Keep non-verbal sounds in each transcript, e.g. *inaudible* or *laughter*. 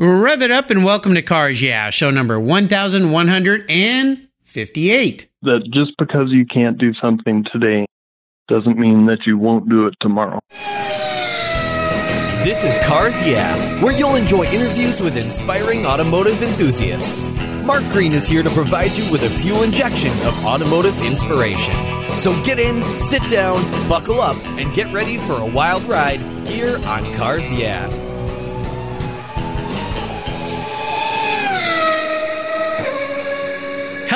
Rev it up and welcome to Cars Yeah, show number 1158. That just because you can't do something today doesn't mean that you won't do it tomorrow. This is Cars Yeah, where you'll enjoy interviews with inspiring automotive enthusiasts. Mark Green is here to provide you with a fuel injection of automotive inspiration. So get in, sit down, buckle up, and get ready for a wild ride here on Cars Yeah.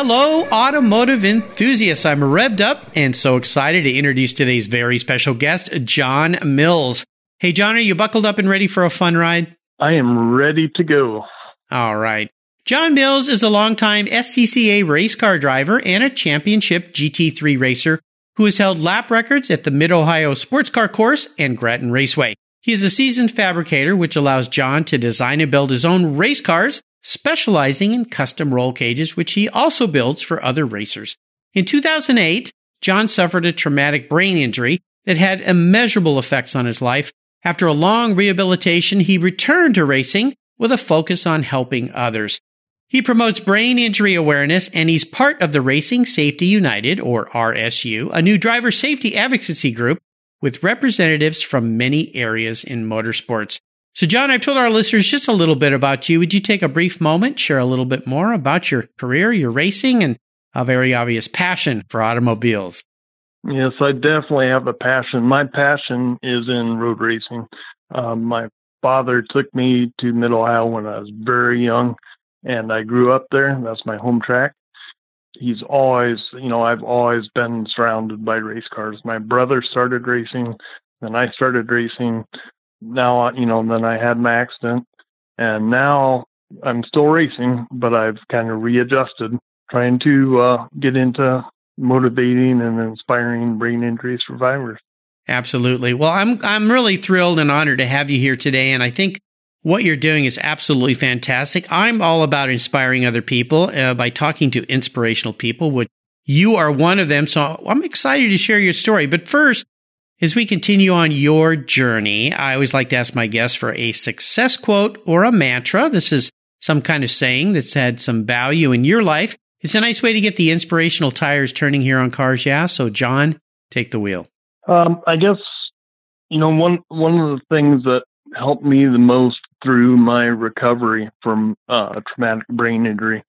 Hello, automotive enthusiasts. I'm revved up and so excited to introduce today's very special guest, John Mills. Hey, John, are you buckled up and ready for a fun ride? I am ready to go. All right. John Mills is a longtime SCCA race car driver and a championship GT3 racer who has held lap records at the Mid Ohio Sports Car Course and Grattan Raceway. He is a seasoned fabricator, which allows John to design and build his own race cars specializing in custom roll cages, which he also builds for other racers. In 2008, John suffered a traumatic brain injury that had immeasurable effects on his life. After a long rehabilitation, he returned to racing with a focus on helping others. He promotes brain injury awareness and he's part of the Racing Safety United, or RSU, a new driver safety advocacy group with representatives from many areas in motorsports. So, John, I've told our listeners just a little bit about you. Would you take a brief moment, share a little bit more about your career, your racing, and a very obvious passion for automobiles? Yes, I definitely have a passion. My passion is in road racing. Um, my father took me to Mid Ohio when I was very young, and I grew up there. That's my home track. He's always, you know, I've always been surrounded by race cars. My brother started racing, then I started racing now you know then i had my accident. And now i'm still racing but i've kind of readjusted trying to uh, get into motivating and inspiring brain injury survivors. Absolutely. Well i'm i'm really thrilled and honored to have you here today and i think what you're doing is absolutely fantastic. I'm all about inspiring other people uh, by talking to inspirational people which you are one of them so i'm excited to share your story. But first as we continue on your journey, I always like to ask my guests for a success quote or a mantra. This is some kind of saying that's had some value in your life. It's a nice way to get the inspirational tires turning here on Cars Yeah. So, John, take the wheel. Um, I guess you know one one of the things that helped me the most through my recovery from uh, a traumatic brain injury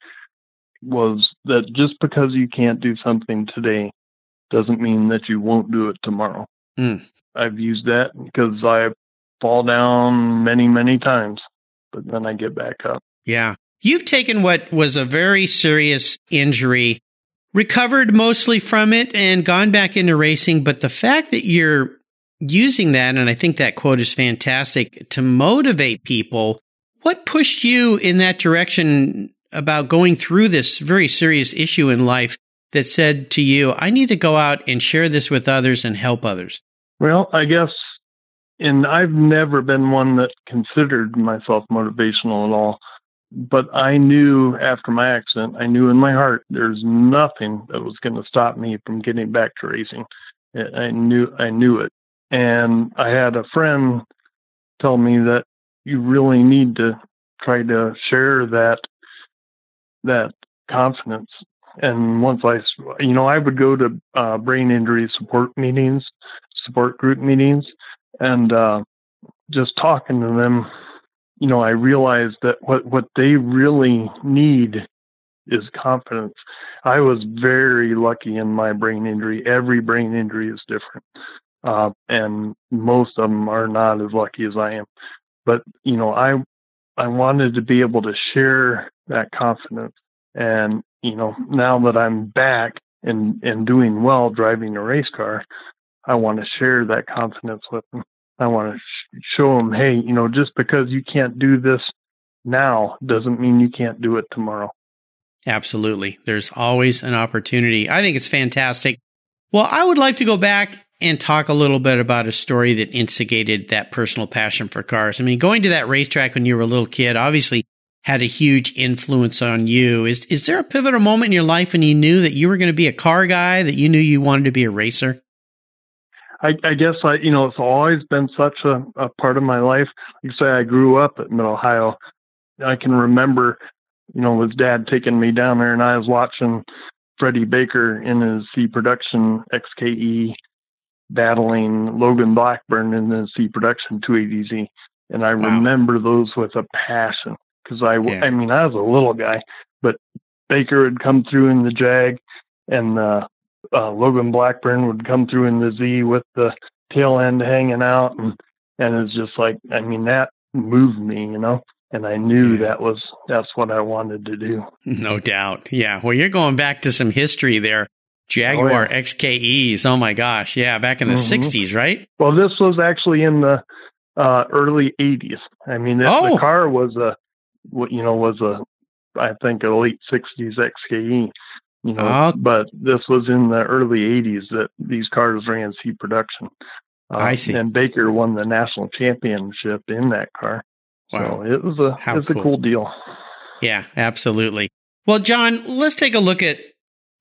was that just because you can't do something today doesn't mean that you won't do it tomorrow. Mm. I've used that because I fall down many, many times, but then I get back up. Yeah. You've taken what was a very serious injury, recovered mostly from it, and gone back into racing. But the fact that you're using that, and I think that quote is fantastic, to motivate people, what pushed you in that direction about going through this very serious issue in life that said to you, I need to go out and share this with others and help others? Well, I guess, and I've never been one that considered myself motivational at all. But I knew after my accident, I knew in my heart there's nothing that was going to stop me from getting back to racing. I knew I knew it, and I had a friend tell me that you really need to try to share that that confidence and once I, you know, I would go to uh, brain injury support meetings, support group meetings, and uh, just talking to them, you know, I realized that what what they really need is confidence. I was very lucky in my brain injury. Every brain injury is different, uh, and most of them are not as lucky as I am. But you know, I I wanted to be able to share that confidence and you know, now that I'm back and and doing well driving a race car, I want to share that confidence with them. I want to sh- show them, hey, you know, just because you can't do this now doesn't mean you can't do it tomorrow. Absolutely. There's always an opportunity. I think it's fantastic. Well, I would like to go back and talk a little bit about a story that instigated that personal passion for cars. I mean, going to that racetrack when you were a little kid, obviously had a huge influence on you. Is is there a pivotal moment in your life when you knew that you were going to be a car guy, that you knew you wanted to be a racer? I, I guess I, you know, it's always been such a, a part of my life. You say I grew up at Mid Ohio, I can remember, you know, with dad taking me down there, and I was watching Freddie Baker in his C production XKE battling Logan Blackburn in the C production 280Z, and I wow. remember those with a passion because I, yeah. I mean, I was a little guy, but Baker had come through in the Jag, and uh, uh, Logan Blackburn would come through in the Z with the tail end hanging out, and and it's just like, I mean, that moved me, you know and I knew that was that's what I wanted to do. No doubt. Yeah. Well, you're going back to some history there. Jaguar oh, yeah. XKEs. Oh my gosh. Yeah, back in the mm-hmm. 60s, right? Well, this was actually in the uh, early 80s. I mean, it, oh. the car was a what you know was a I think a late 60s XKE. You know, oh. but this was in the early 80s that these cars ran C production. Uh, I see. And Baker won the national championship in that car. Wow. So it was a How it's cool. a cool deal. Yeah, absolutely. Well, John, let's take a look at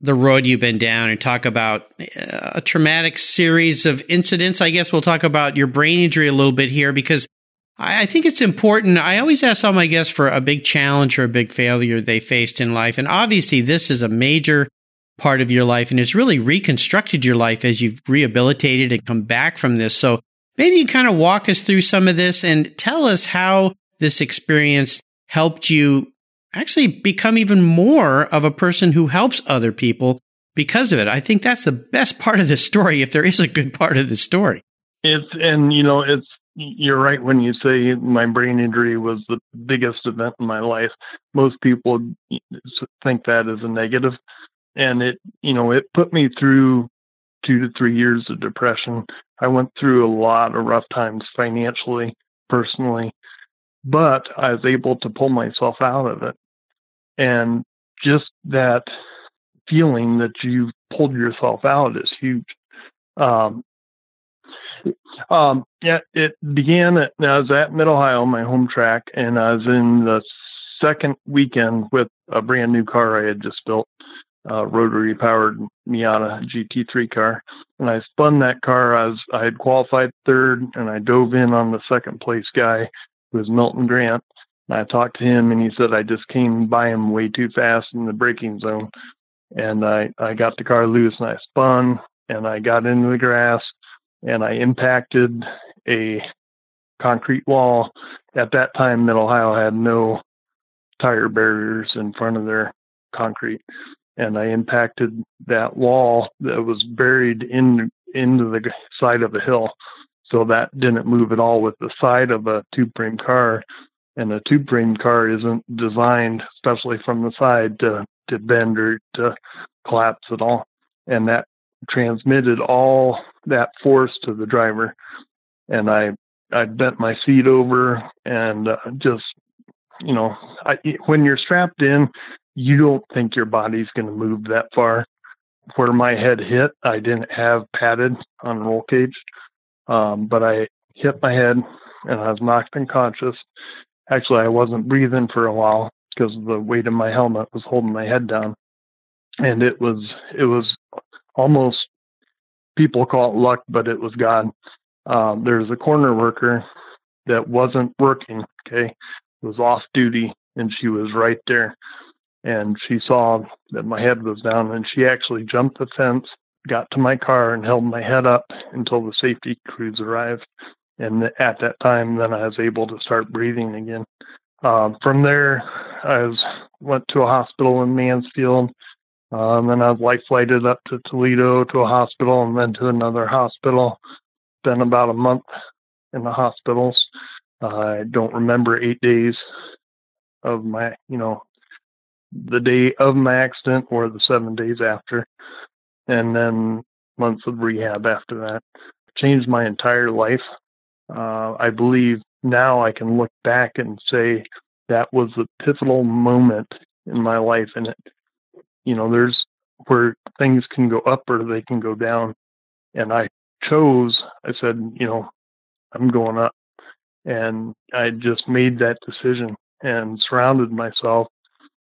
the road you've been down and talk about uh, a traumatic series of incidents. I guess we'll talk about your brain injury a little bit here because I, think it's important. I always ask all my guests for a big challenge or a big failure they faced in life. And obviously, this is a major part of your life and it's really reconstructed your life as you've rehabilitated and come back from this. So maybe you kind of walk us through some of this and tell us how this experience helped you actually become even more of a person who helps other people because of it. I think that's the best part of the story, if there is a good part of the story. It's, and you know, it's, you're right when you say my brain injury was the biggest event in my life. Most people think that is a negative, and it, you know, it put me through two to three years of depression. I went through a lot of rough times financially, personally, but I was able to pull myself out of it. And just that feeling that you pulled yourself out is huge. Um, um, yeah, it began at, I was at Mid Ohio, my home track, and I was in the second weekend with a brand new car I had just built, a rotary powered Miata GT3 car. And I spun that car. I was, I had qualified third and I dove in on the second place guy who was Milton Grant. And I talked to him and he said I just came by him way too fast in the braking zone. And I, I got the car loose and I spun and I got into the grass and I impacted a concrete wall. At that time, Mid Ohio had no tire barriers in front of their concrete. And I impacted that wall that was buried in into the side of a hill. So that didn't move at all with the side of a tube frame car. And a tube frame car isn't designed, especially from the side, to, to bend or to collapse at all. And that transmitted all that force to the driver. And I, I bent my seat over and uh, just, you know, I, when you're strapped in, you don't think your body's going to move that far. Where my head hit, I didn't have padded on roll cage. Um, but I hit my head and I was knocked unconscious. Actually, I wasn't breathing for a while because the weight of my helmet was holding my head down. And it was, it was almost, people call it luck, but it was God. Um, there was a corner worker that wasn't working, okay, was off duty, and she was right there. And she saw that my head was down, and she actually jumped the fence got to my car and held my head up until the safety crews arrived. And at that time, then I was able to start breathing again. Um, from there, I was went to a hospital in Mansfield. Um, then I was life flighted up to Toledo to a hospital and then to another hospital. Been about a month in the hospitals. Uh, I don't remember eight days of my, you know, the day of my accident or the seven days after and then months of rehab after that. Changed my entire life. Uh, I believe now I can look back and say that was a pivotal moment in my life. And it, you know, there's where things can go up or they can go down. And I chose, I said, you know, I'm going up. And I just made that decision and surrounded myself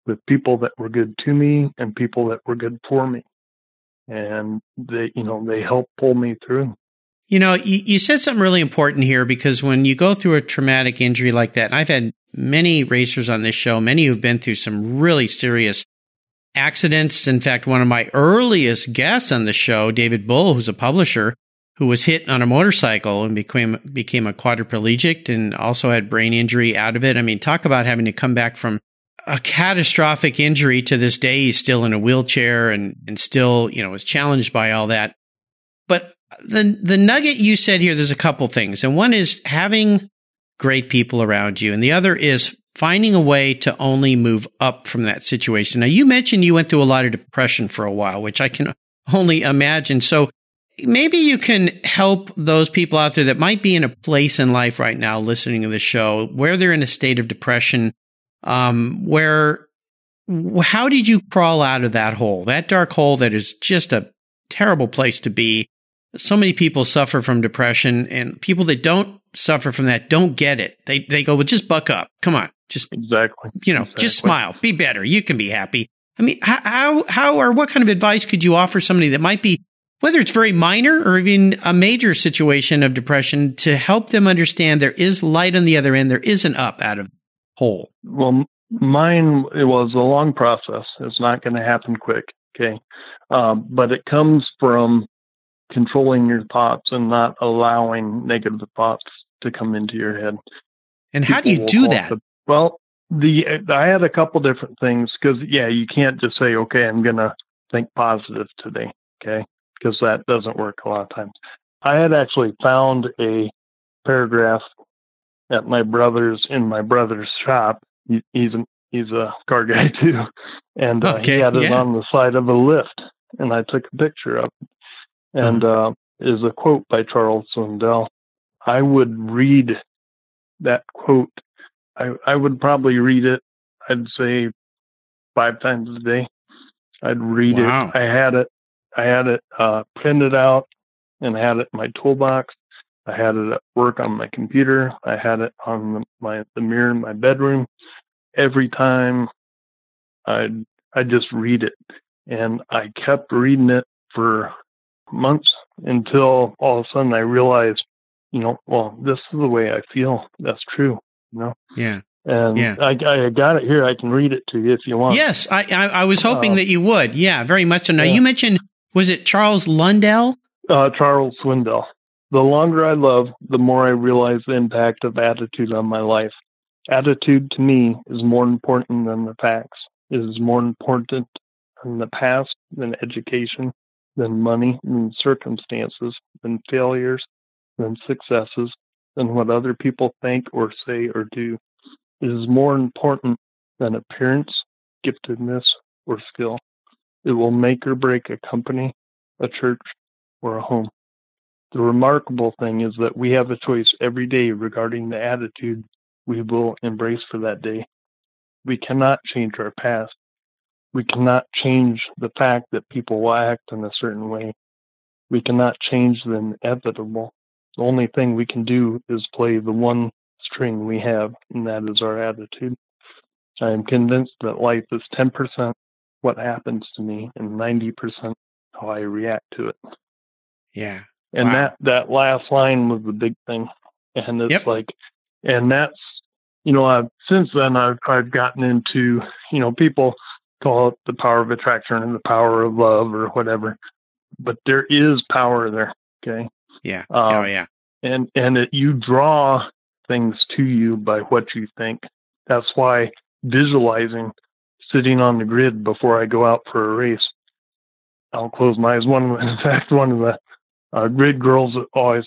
with people that were good to me and people that were good for me and they you know they help pull me through you know you, you said something really important here because when you go through a traumatic injury like that i've had many racers on this show, many who've been through some really serious accidents. In fact, one of my earliest guests on the show, David Bull, who's a publisher, who was hit on a motorcycle and became became a quadriplegic and also had brain injury out of it. I mean, talk about having to come back from a catastrophic injury to this day. He's still in a wheelchair and and still, you know, is challenged by all that. But the the nugget you said here, there's a couple things, and one is having great people around you, and the other is finding a way to only move up from that situation. Now, you mentioned you went through a lot of depression for a while, which I can only imagine. So maybe you can help those people out there that might be in a place in life right now listening to the show where they're in a state of depression, um, where how did you crawl out of that hole, that dark hole that is just a terrible place to be? So many people suffer from depression and people that don't suffer from that don't get it. They, they go, well, just buck up. Come on. Just exactly, you know, exactly. just smile, be better. You can be happy. I mean, how, how, or what kind of advice could you offer somebody that might be, whether it's very minor or even a major situation of depression to help them understand there is light on the other end. There is an up out of hole. Well, mine, it was a long process. It's not going to happen quick. Okay. Um, but it comes from controlling your thoughts and not allowing negative thoughts to come into your head. And how do you do that? The, well, the I had a couple different things because yeah, you can't just say okay, I'm gonna think positive today, okay, because that doesn't work a lot of times. I had actually found a paragraph at my brother's in my brother's shop. He, he's a he's a car *laughs* guy too, and uh, okay, he had it yeah. on the side of a lift, and I took a picture of it. And uh, is a quote by Charles Swindoll. I would read that quote. I I would probably read it. I'd say five times a day. I'd read Wow. it. I had it. I had it uh, printed out and had it in my toolbox. I had it at work on my computer. I had it on the, my the mirror in my bedroom. Every time I I just read it, and I kept reading it for months until all of a sudden I realized, you know, well, this is the way I feel. That's true, you know. Yeah. And Yeah. I, I got it here. I can read it to you if you want. Yes, I, I, I was hoping Uh, that you would. Yeah, very much so. Now, yeah. you mentioned, was it Charles Lundell? Uh, Charles Swindoll. The longer I love, the more I realize the impact of attitude on my life. Attitude to me is more important than the facts. It is more important than the past, than education, than money, than circumstances, than failures, than successes, than what other people think or say or do. It is more important than appearance, giftedness, or skill. It will make or break a company, a church, or a home. The remarkable thing is that we have a choice every day regarding the attitude we will embrace for that day. We cannot change our past. We cannot change the fact that people will act in a certain way. We cannot change the inevitable. The only thing we can do is play the one string we have, and that is our attitude. I am convinced that life is 10% what happens to me and 90% how I react to it. Yeah. And Wow. that that last line was the big thing. And it's Yep. like, and that's, you know, I've since then I've I've gotten into, you know, people call it the power of attraction and the power of love or whatever, but there is power there. Okay, Yeah. Um, oh, yeah. and and it, you draw things to you by what you think. That's why visualizing, sitting on the grid before I go out for a race. I'll close my eyes. One, *laughs* in fact, one of the uh, grid girls always,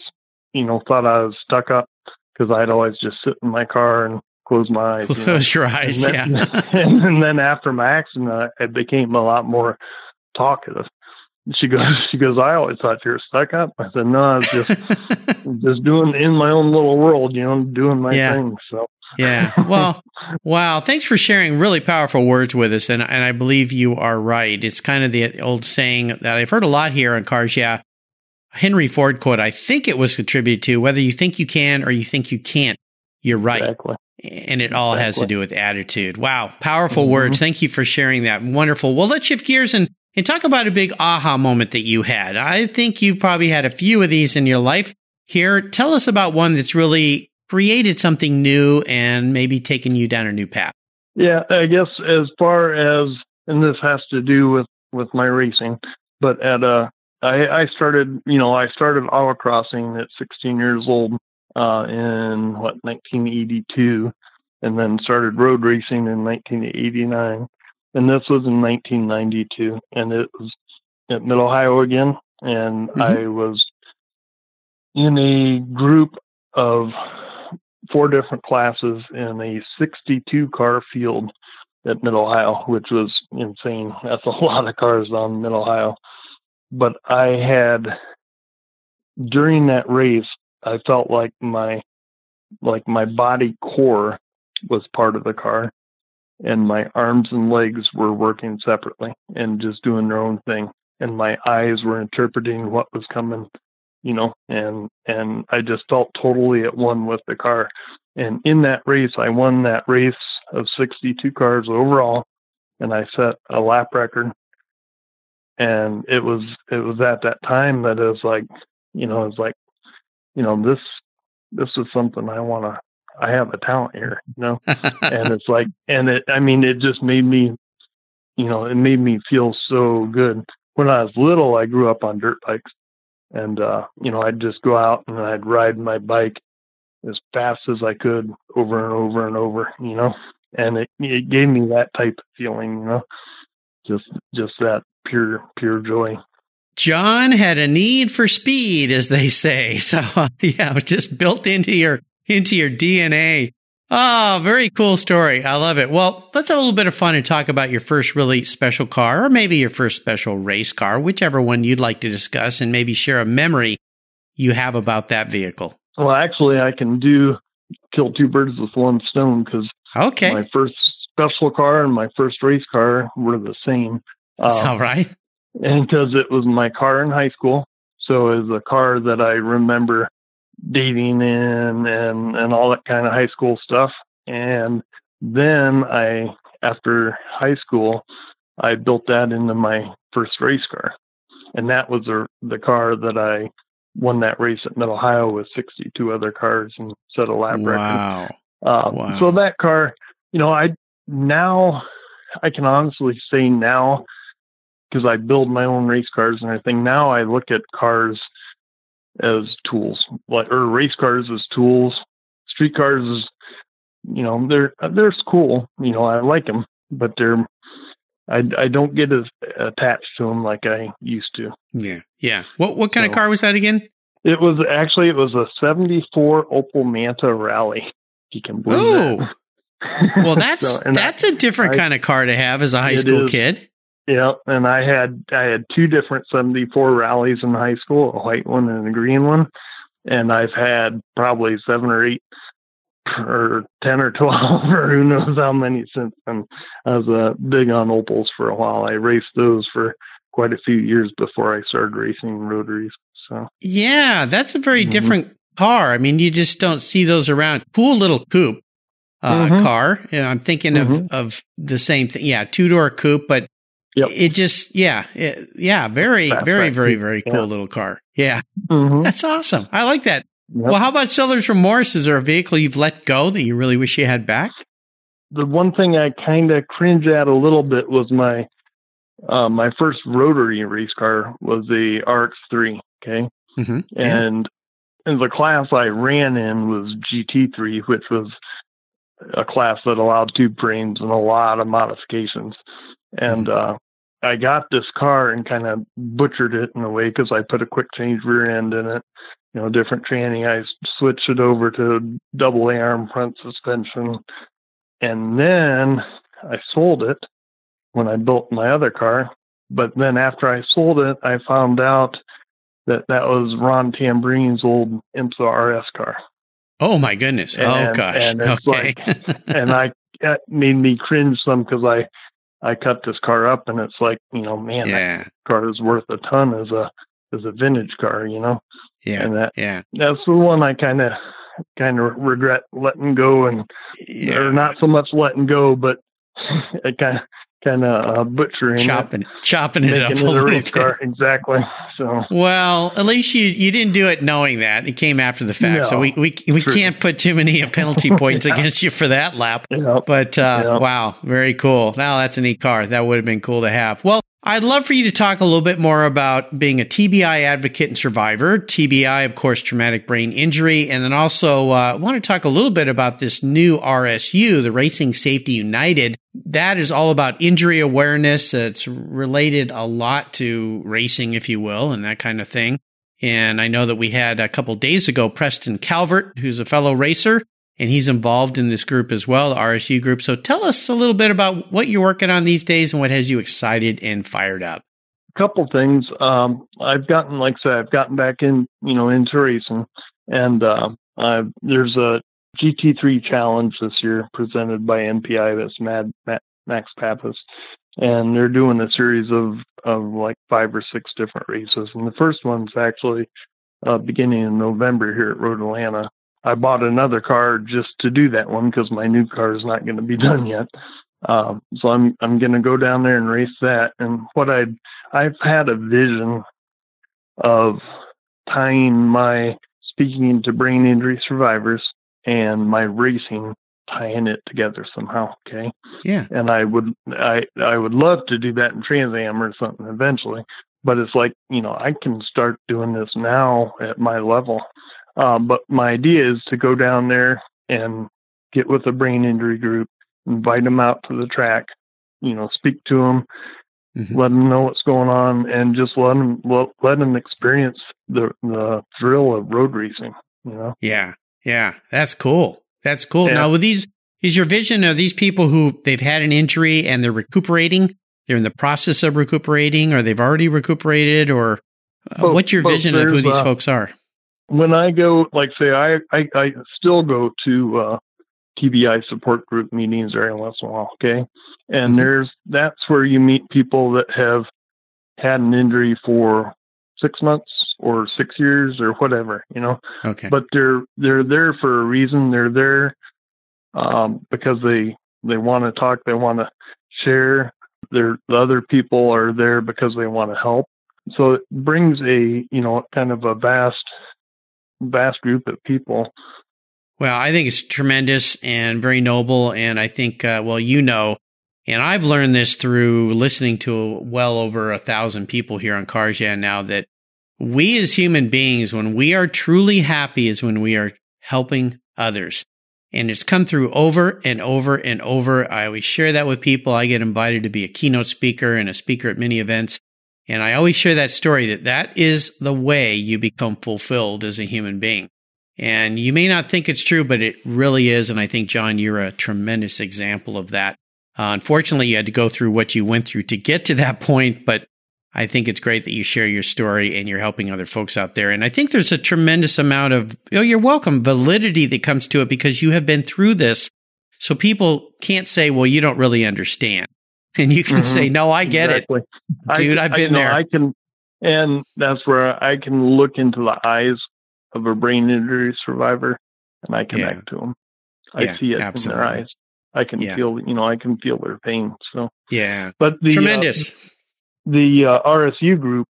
you know, thought I was stuck up because I'd always just sit in my car and close my eyes. you know. Close your eyes. And Yeah. then, *laughs* and then after my accident, I became a lot more talkative. She goes, *laughs* she goes. I always thought you were stuck up. I said, no, I was just *laughs* just doing in my own little world, you know, doing my Yeah. thing. So yeah. Well, *laughs* wow. Thanks for sharing really powerful words with us. And, and I believe you are right. It's kind of the old saying that I've heard a lot here on Cars Yeah. Henry Ford quote, I think it was attributed to whether you think you can or you think you can't, you're right. exactly. And it all has to do with attitude. Wow. Powerful Mhm. words. Thank you for sharing that. Wonderful. Well, let's shift gears and, and talk about a big aha moment that you had. I think you've probably had a few of these in your life here. Tell us about one that's really created something new and maybe taken you down a new path. Yeah, I guess as far as and this has to do with with my racing, but at uh I, I started, you know, I started autocrossing at 16 years old uh, in what 1982, and then started road racing in 1989, and this was in 1992, and it was at Mid Ohio again, and mm-hmm. I was in a group of four different classes in a 62 car field at Mid Ohio, which was insane. That's a *laughs* lot of cars on Mid Ohio. But I had during that race, I felt like my like my body core was part of the car and my arms and legs were working separately and just doing their own thing. And my eyes were interpreting what was coming you know and and i just felt totally at one with the car. And in that race i won that race of 62 cars overall and i set a lap record. And it was it was at that time that it was like you know it's like you know this this is something i want to i have a talent here you know? *laughs* And it's like and it i mean it just made me you know it made me feel so good. When i was little i grew up on dirt bikes. And uh you know i'd just go out and i'd ride my bike as fast as i could over and over and over you know? And it it gave me that type of feeling you know? Just just that pure pure joy. John had a need for speed as they say. *laughs* So yeah just built into your into your dna Oh, very cool story. I love it. Well, let's have a little bit of fun and talk about your first really special car or maybe your first special race car, whichever one you'd like to discuss and maybe share a memory you have about that vehicle. Well, actually, I can do kill two birds with one stone because okay. my first special car and my first race car were the same. *laughs* That's um, all right. And because it was my car in high school. So it was a car that I remember dating and and and all that kind of high school stuff. And then I, after high school, I built that into my first race car, and that was the the car that I won that race at Mid Ohio with 62 other cars and set a lap wow. record. Um, wow. So that car, you know, I now I can honestly say now because I build my own race cars and everything. Now I look at cars as tools, like or race cars as tools. Street cars is, you know, they're they're cool. You know, I like them, but they're I I don't get as attached to them like I used to. Yeah, yeah. What what kind so, of car was that again? It was actually it was a '74 Opel Manta Rally. You can believe Ooh. that. well, that's *laughs* so, that's I, a different I, kind of car to have as a high school is. kid. Yeah, and I had I had two different 74 rallies in high school, a white one and a green one, and I've had probably seven or eight or 10 or *laughs* 12 or who knows how many since then. I was uh, big on Opels for a while. I raced those for quite a few years before I started racing rotaries. So Yeah, that's a very mm-hmm. different car. I mean, you just don't see those around. Cool little coupe uh, mm-hmm. car. I'm thinking mm-hmm. of of the same thing. Yeah, two door coupe, but Yep. It just, yeah, it, yeah, very, That's very, right. very, very cool yeah. little car. Yeah. Mm-hmm. That's awesome. I like that. Yep. Well, how about seller's remorse? Is there a vehicle you've let go that you really wish you had back? The one thing I kind of cringe at a little bit was my, uh, my first rotary race car was the RX3. Okay. Mm-hmm. And, yeah. and the class I ran in was GT3, which was a class that allowed tube frames and a lot of modifications. And, mm-hmm. uh, I got this car and kind of butchered it in a way because I put a quick change rear end in it, you know, different tranny. I switched it over to double A arm front suspension. And then I sold it when I built my other car. But then after I sold it, I found out that that was Ron Tamburini's old IMSA RS car. Oh my goodness! Oh, and, oh gosh! And okay. like, *laughs* and I it made me cringe some because I I cut this car up and it's like, you know, man, yeah. that car is worth a ton as a as a vintage car, you know. Yeah. And that yeah. That's the one I kinda kinda regret letting go and yeah. or not so much letting go, but *laughs* it kinda kind of uh, butchering chopping, it, chopping it up a, little bit. car. Exactly. So well, at least you you didn't do it knowing that it came after the fact. No, so we we we true. can't put too many *laughs* penalty points Yeah. against you for that lap. yeah, But uh, Yeah. wow, very cool. Now that's a neat car. That would have been cool to have. Well, I'd love for you to talk a little bit more about being a TBI advocate and survivor. TBI, of course, traumatic brain injury, and then also uh, want to talk a little bit about this new RSU, the Racing Safety United. That is all about injury awareness. It's related a lot to racing, if you will, and that kind of thing. And I know that we had a couple days ago Preston Calvert, who's a fellow racer, and he's involved in this group as well, the RSU group. So tell us a little bit about what you're working on these days and what has you excited and fired up. A couple things. Um, I've gotten, like I said, I've gotten back in, you know, into racing, and uh, I've, there's a GT3 challenge this year presented by MPI. That's Mad Ma- Max Papis, and they're doing a series of of like five or six different races. And the first one's actually uh, beginning in November here at Road Atlanta. I bought another car just to do that one because my new car is not going to be *laughs* done yet. Um, so I'm I'm going to go down there and race that. And what I I've had a vision of tying my speaking to brain injury survivors and my racing tying it together somehow okay Yeah. and i would i i would love to do that in trans am or something eventually but it's like you know i can start doing this now at my level um, but my idea is to go down there and get with a brain injury group invite them out to the track you know speak to them Mhm. let them know what's going on and just let them let, let them experience the the thrill of road racing you know Yeah. Yeah. That's cool. That's cool. Yeah. Now, with these, is your vision of these people who they've had an injury and they're recuperating? They're in the process of recuperating or they've already recuperated or uh, Both- what's your vision of who these uh, folks are? When I go, like say, I I, I still go to uh, TBI support group meetings every once in a while. Okay, and Mhm. there's that's where you meet people that have had an injury for six months or six years or whatever, you know. Okay. But they're they're there for a reason. They're there um, because they they want to talk. They want to share. They're, the other people are there because they want to help. So it brings a you know kind of a vast vast group of people. Well, I think it's tremendous and very noble. And I think, uh, well, you know, and I've learned this through listening to well over a thousand people here on Yeah now that we as human beings, when we are truly happy, is when we are helping others. And it's come through over and over and over. I always share that with people. I get invited to be a keynote speaker and a speaker at many events. And I always share that story that that is the way you become fulfilled as a human being. And you may not think it's true, but it really is. And I think, John, you're a tremendous example of that. Uh, unfortunately, you had to go through what you went through to get to that *laughs* point, but I think it's great that you share your story and you're helping other folks out there. And I think there's a tremendous amount of, oh, you're welcome, validity that comes to it because you have been through this. So people can't say, well, you don't really understand. And you can Mhm. say, no, I get it. Dude, I, I've been I, there. I can, and that's where I can look into the eyes of a brain injury survivor, and I connect to them. I Yeah, see it absolutely. in their eyes. I can Yeah. feel, you know, I can feel their pain. So, Yeah. but the uh, Tremendous. the uh, RSU group,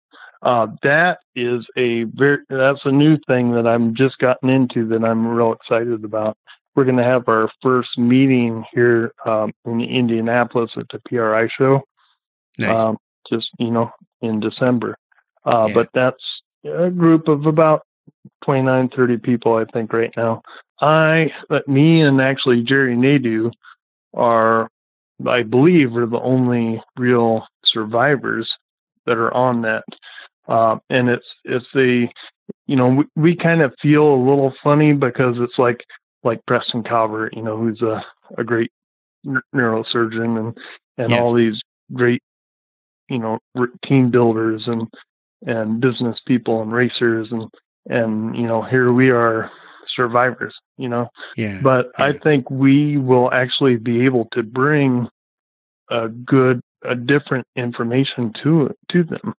uh, that is a very that's a new thing that I'm just gotten into that I'm real excited about. We're going to have our first meeting here um, in Indianapolis at the PRI show, nice. um, just you know in December. Uh, Yeah. But that's a group of about 29, 30 people, I think, right now. I, but me and actually Jerry Nadu are, I believe, are the only real survivors that are on that. Uh, and it's it's a, you know, we, we kind of feel a little funny because it's like like Preston Calvert, you know, who's a a great n- neurosurgeon and and Yes. all these great, you know, r- team builders and and business people and racers and and you know here we are survivors you know yeah. but i think we will actually be able to bring a good a different information to to them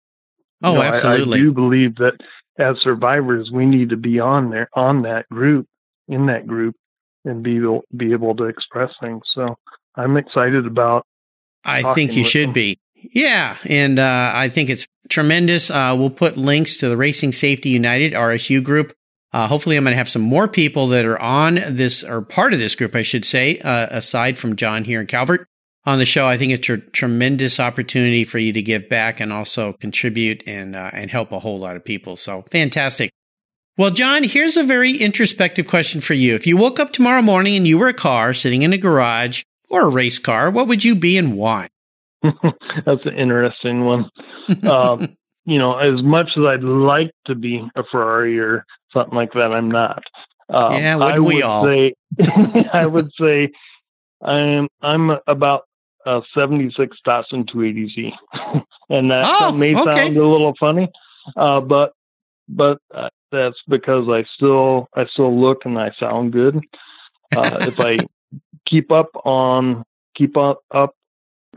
oh, You know, I- absolutely. I, do believe that as survivors we need to be on there on that group in that group and be able be able to express things so i'm excited about I think you should them. be. Yeah, and uh, I think it's tremendous. Uh, we'll put links to the Racing Safety United RSU group. Uh, hopefully, I'm going to have some more people that are on this or part of this group, I should say, uh, aside from John here in Calvert on the show. I think it's a tremendous opportunity for you to give back and also contribute and uh, and help a whole lot of people. So fantastic. Well, John, here's a very introspective question for you. If you woke up tomorrow morning and you were a car sitting in a garage or a race car, what would you be and why? *laughs* That's an interesting one. um, *laughs* you know, as much as I'd like to be a Ferrari or something like that, I'm not. Um, yeah, would we would all? Say, *laughs* I would say I'm I'm about a 76 Datsun 280Z, and that, oh, that may okay. sound a little funny, uh, but but uh, that's because I still I still look and I sound good. Uh, *laughs* if I keep up on keep up up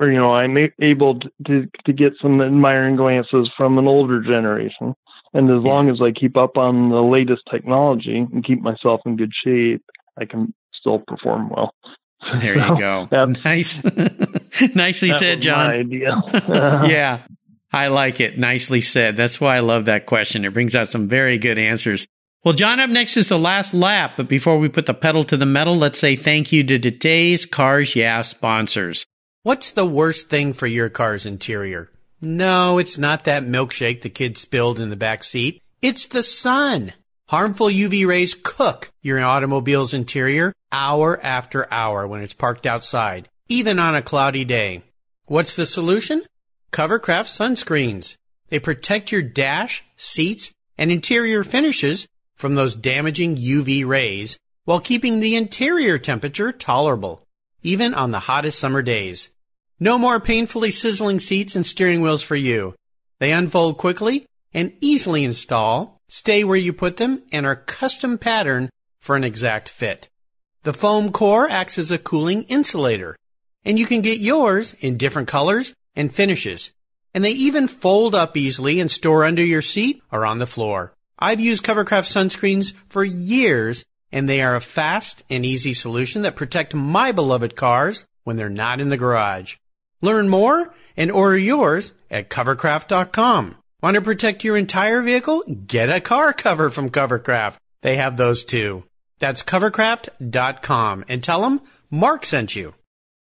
or you know I'm able to to get some admiring glances from an older generation, and as long as I keep up on the latest technology and keep myself in good shape, I can still perform well. *laughs* There so you go. Nice, *laughs* nicely said, John. idea. yeah. I like it. Nicely said. That's why I love that question. It brings out some very good answers. Well, John, up next is the last lap. But before we put the pedal to the metal, let's say thank you to today's Cars Yeah sponsors. What's the worst thing for your car's interior? No, it's not that milkshake the kid spilled in the back seat. It's the sun. Harmful UV rays cook your automobile's interior hour after hour when it's parked outside, even on a cloudy day. What's the solution? Covercraft sunscreens. They protect your dash, seats, and interior finishes from those damaging UV rays while keeping the interior temperature tolerable, even on the hottest summer days. No more painfully sizzling seats and steering wheels for you. They unfold quickly and easily install, stay where you put them, and are custom patterned for an exact fit. The foam core acts as a cooling insulator, and you can get yours in different colors and finishes. And they even fold up easily and store under your seat or on the floor. I've used Covercraft sunscreens for years and they are a fast and easy solution that protect my beloved cars when they're not in the garage. Learn more and order yours at covercraft.com. Want to protect your entire vehicle? Get a car cover from Covercraft. They have those too. That's covercraft.com and tell them Mark sent you.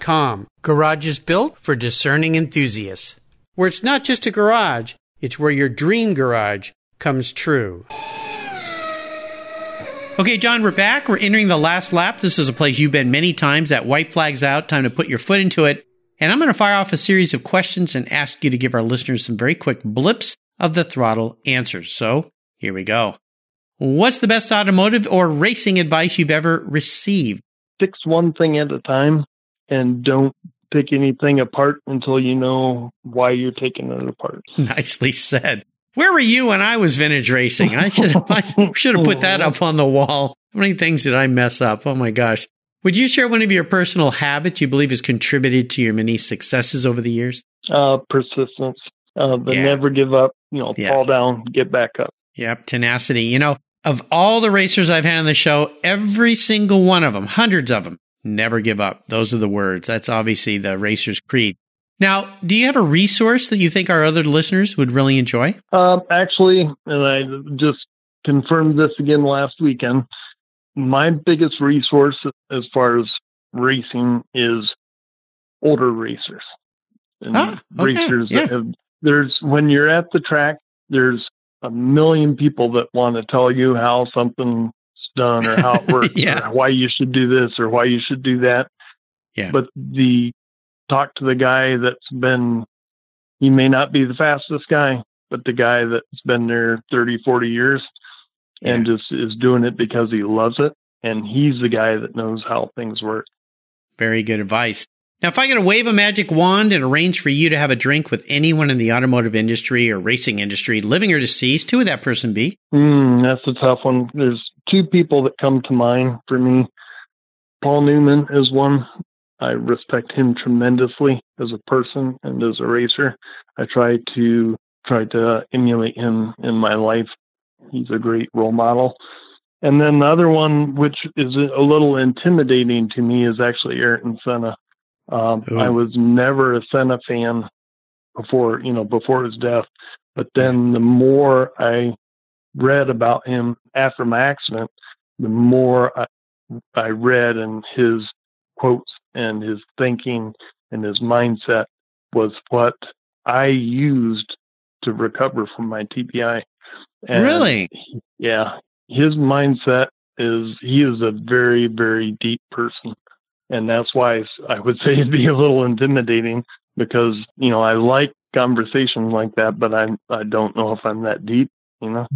Com. Garage is built for discerning enthusiasts. Where it's not just a garage, it's where your dream garage comes true. Okay, John, we're back. We're entering the last lap. This is a place you've been many times. That white flag's out. Time to put your foot into it. And I'm going to fire off a series of questions and ask you to give our listeners some very quick blips of the throttle answers. So here we go. What's the best automotive or racing advice you've ever received? Fix one thing at a time and don't pick anything apart until you know why you're taking it apart. *laughs* Nicely said. Where were you when I was vintage racing? I should have, I *laughs* should have put that up on the wall. How many things did I mess up? Oh my gosh. Would you share one of your personal habits you believe has contributed to your many successes over the years? Uh, persistence. Uh, but yeah. never give up, you know, yeah. fall down, get back up. Yep. Tenacity. You know, of all the racers I've had on the show, every single one of them, hundreds of them, Never give up. Those are the words. That's obviously the racer's creed. Now, do you have a resource that you think our other listeners would really enjoy? Um, actually, and I just confirmed this again last weekend. My biggest resource as far as racing is older racers. And ah, okay. racers yeah. have, there's when you're at the track, there's a million people that want to tell you how something's done or how it *laughs* works Yeah. or why you should do this or why you should do that. Yeah. But the talk to the guy that's been, he may not be the fastest guy, but the guy that's been there 30, 40 years and just is doing it because he loves it. And he's the guy that knows how things work. Very good advice. Now, if I could wave a magic wand and arrange for you to have a drink with anyone in the automotive industry or racing industry, living or deceased, who would that person be? Mm, that's a tough one. There's two people that come to mind for me. Paul Newman is one. I respect him tremendously as a person and as a racer. I try to try to emulate him in my life. He's a great role model. And then the other one, which is a little intimidating to me, is actually Ayrton Senna. Um, I was never a Senna fan before, you know, before his death. But then the more I read about him after my accident, the more I, I read and his quotes and his thinking and his mindset was what I used to recover from my TBI. And really? yeah, his mindset is he is a very very deep person, and that's why I would *laughs* say it'd be a little intimidating because you know I like conversations like that, but I I don't know if I'm that deep. You know,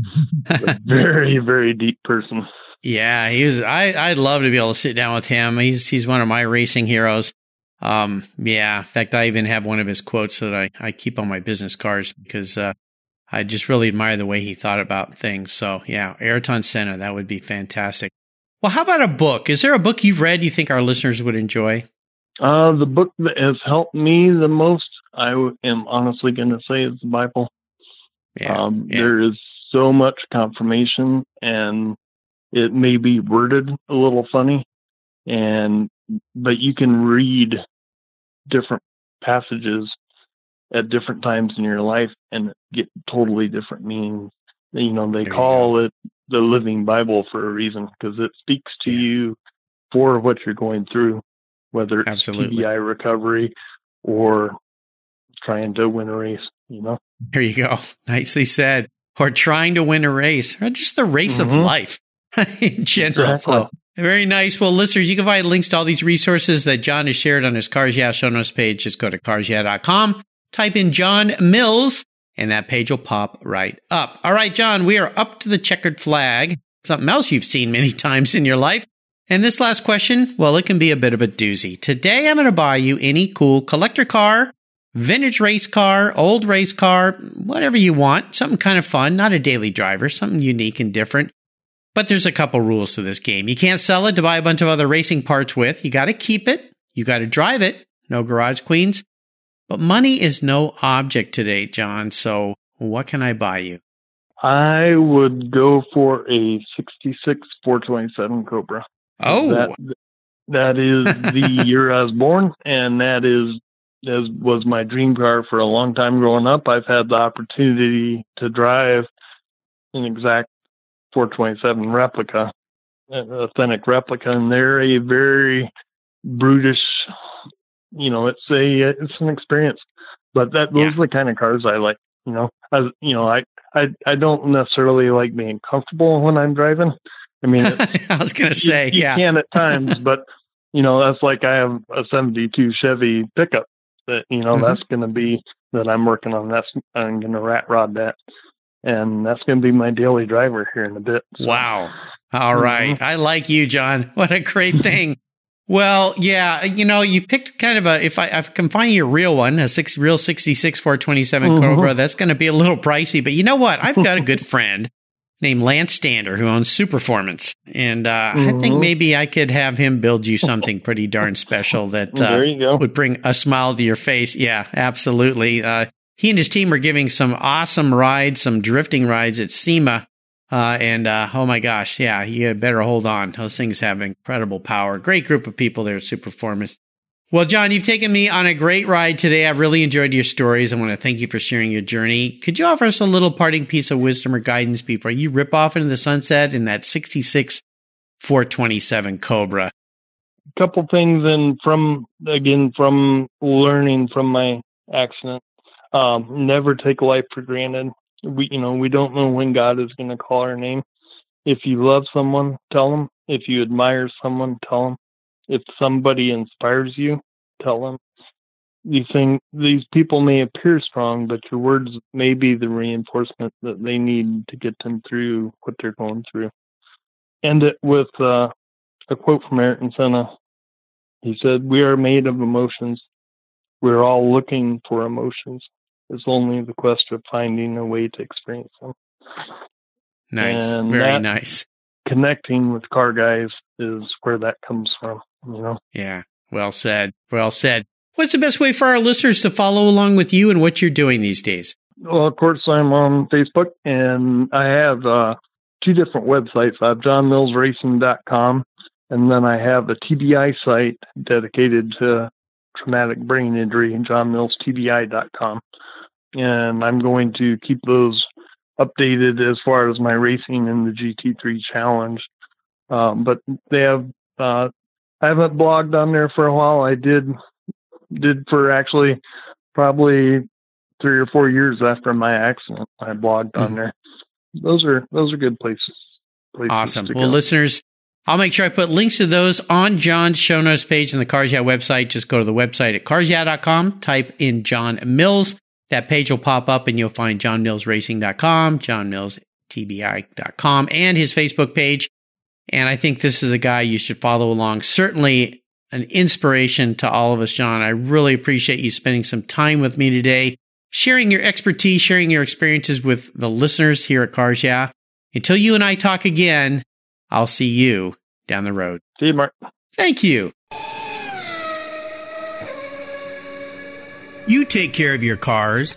*laughs* very very deep person. Yeah, he was. I I'd love to be able to sit down with him. He's he's one of my racing heroes. Um, yeah. In fact, I even have one of his quotes that I I keep on my business cards because uh, I just really admire the way he thought about things. So yeah, Ayrton Senna, that would be fantastic. Well, how about a book? Is there a book you've read you think our listeners would enjoy? Uh, the book that has helped me the most, I am honestly going to say, is the Bible. Yeah, um, yeah. There is so much confirmation, and it may be worded a little funny, and but you can read different passages at different times in your life and get totally different meanings. You know, they call it the Living Bible for a reason because it speaks to Yeah. you for what you're going through, whether it's Absolutely. TBI recovery or trying to win a race. You know. There you go. Nicely said. Or trying to win a race, or just the race of Mhm. life *laughs* in general. Exactly. So very nice. Well, listeners, you can find links to all these resources that John has shared on his Cars Yeah show notes page. Just go to carsyeah.com, type in John Mills, and that page will pop right up. All right, John, we are up to the checkered flag. Something else you've seen many *laughs* times in your life. And this last question, well, it can be a bit of a doozy. Today, I'm going to buy you any cool collector car, vintage race car, old race car, whatever you want. Something kind of fun, not a daily driver, something unique and different. But there's a couple rules to this game. You can't sell it to buy a bunch of other racing parts with. You got to keep it. You got to drive it. No garage queens. But money is no object today, John. So what can I buy you? I would go for a 66 427 Cobra. Oh, That, that is the *laughs* year I was born, and that is as was my dream car for a long time growing up. I've had the opportunity to drive an exact 427 replica, an authentic replica, and they're a very brutish. You know, it's a it's an experience, but that those Yeah. are the kind of cars I like. You know, as you know, I I I don't necessarily like being comfortable when I'm driving. I mean, *laughs* I was going to say, you, you yeah. can at times, but you know that's like I have a '72 Chevy pickup that you know Mhm. that's going to be that I'm working on. That's I'm going to rat rod that, and that's going to be my daily driver here in a bit. So, Wow. All right. I like you, John. *laughs* What a great *laughs* thing. Well, yeah, you know, you picked kind of a, if I, I can find you a real one, a six, real 66 427 Mhm. Cobra, that's going to be a little pricey, but you know what? I've got a good friend named Lance Stander who owns Superformance. And, uh, I think Mhm. maybe I could have him build you something pretty darn special that, *laughs* uh, there you go. would bring a smile to your face. Yeah, absolutely. Uh, he and his team are giving some awesome rides, some drifting rides at SEMA. Uh, and, uh, oh my gosh. Yeah, you better hold on. Those things have incredible power. Great group of people there at Superformance. Well, John, you've taken me on a great ride today. I've really enjoyed your stories. I want to thank you for sharing your journey. Could you offer us a little parting piece of wisdom or guidance before you rip off into the sunset in that 66 427 Cobra? A couple things and from again from learning from my accident um never take life for granted we you know we don't know when God is going to call our name. If you love someone, tell them. If you admire someone, tell them. If somebody inspires you, tell them. you think these people may appear strong, but your words may be the reinforcement that they need to get them through what they're going through. End it with uh, a quote from Ayrton Senna. He said, "We are made of emotions. We're all looking for emotions. It's only the quest of finding a way to experience them." Nice, and very nice. Connecting with car guys is where that comes from. You know. Yeah. Well said. Well said. What's the best way for our listeners to follow along with you and what you're doing these days? Well, of course, I'm on Facebook and I have uh, two different websites. I have johnmillsracing.com and then I have a TBI site dedicated to traumatic brain injury, and johnmillstbi.com. And I'm going to keep those updated as far as my racing in the GT3 challenge. Um, but they have, uh, I haven't blogged on there for a while. I did, did for actually probably three or four years after my accident. I blogged on mm-hmm. there. Those are, those are good places. places awesome. Well, listeners, I'll make sure I put links to those on John's show notes page on the Cars Yeah website. Just go to the website at carsyeah.com, type in John Mills. That page will pop up and you'll find johnmillsracing.com, johnmillstbi.com, and his Facebook page. And I think this is a guy you should follow along. Certainly an inspiration to all of us, John. I really appreciate you spending some time with me today, sharing your expertise, sharing your experiences with the listeners here at Cars Yeah. Until you and I talk again, I'll see you down the road. See you, Mark. Thank you. You take care of your cars,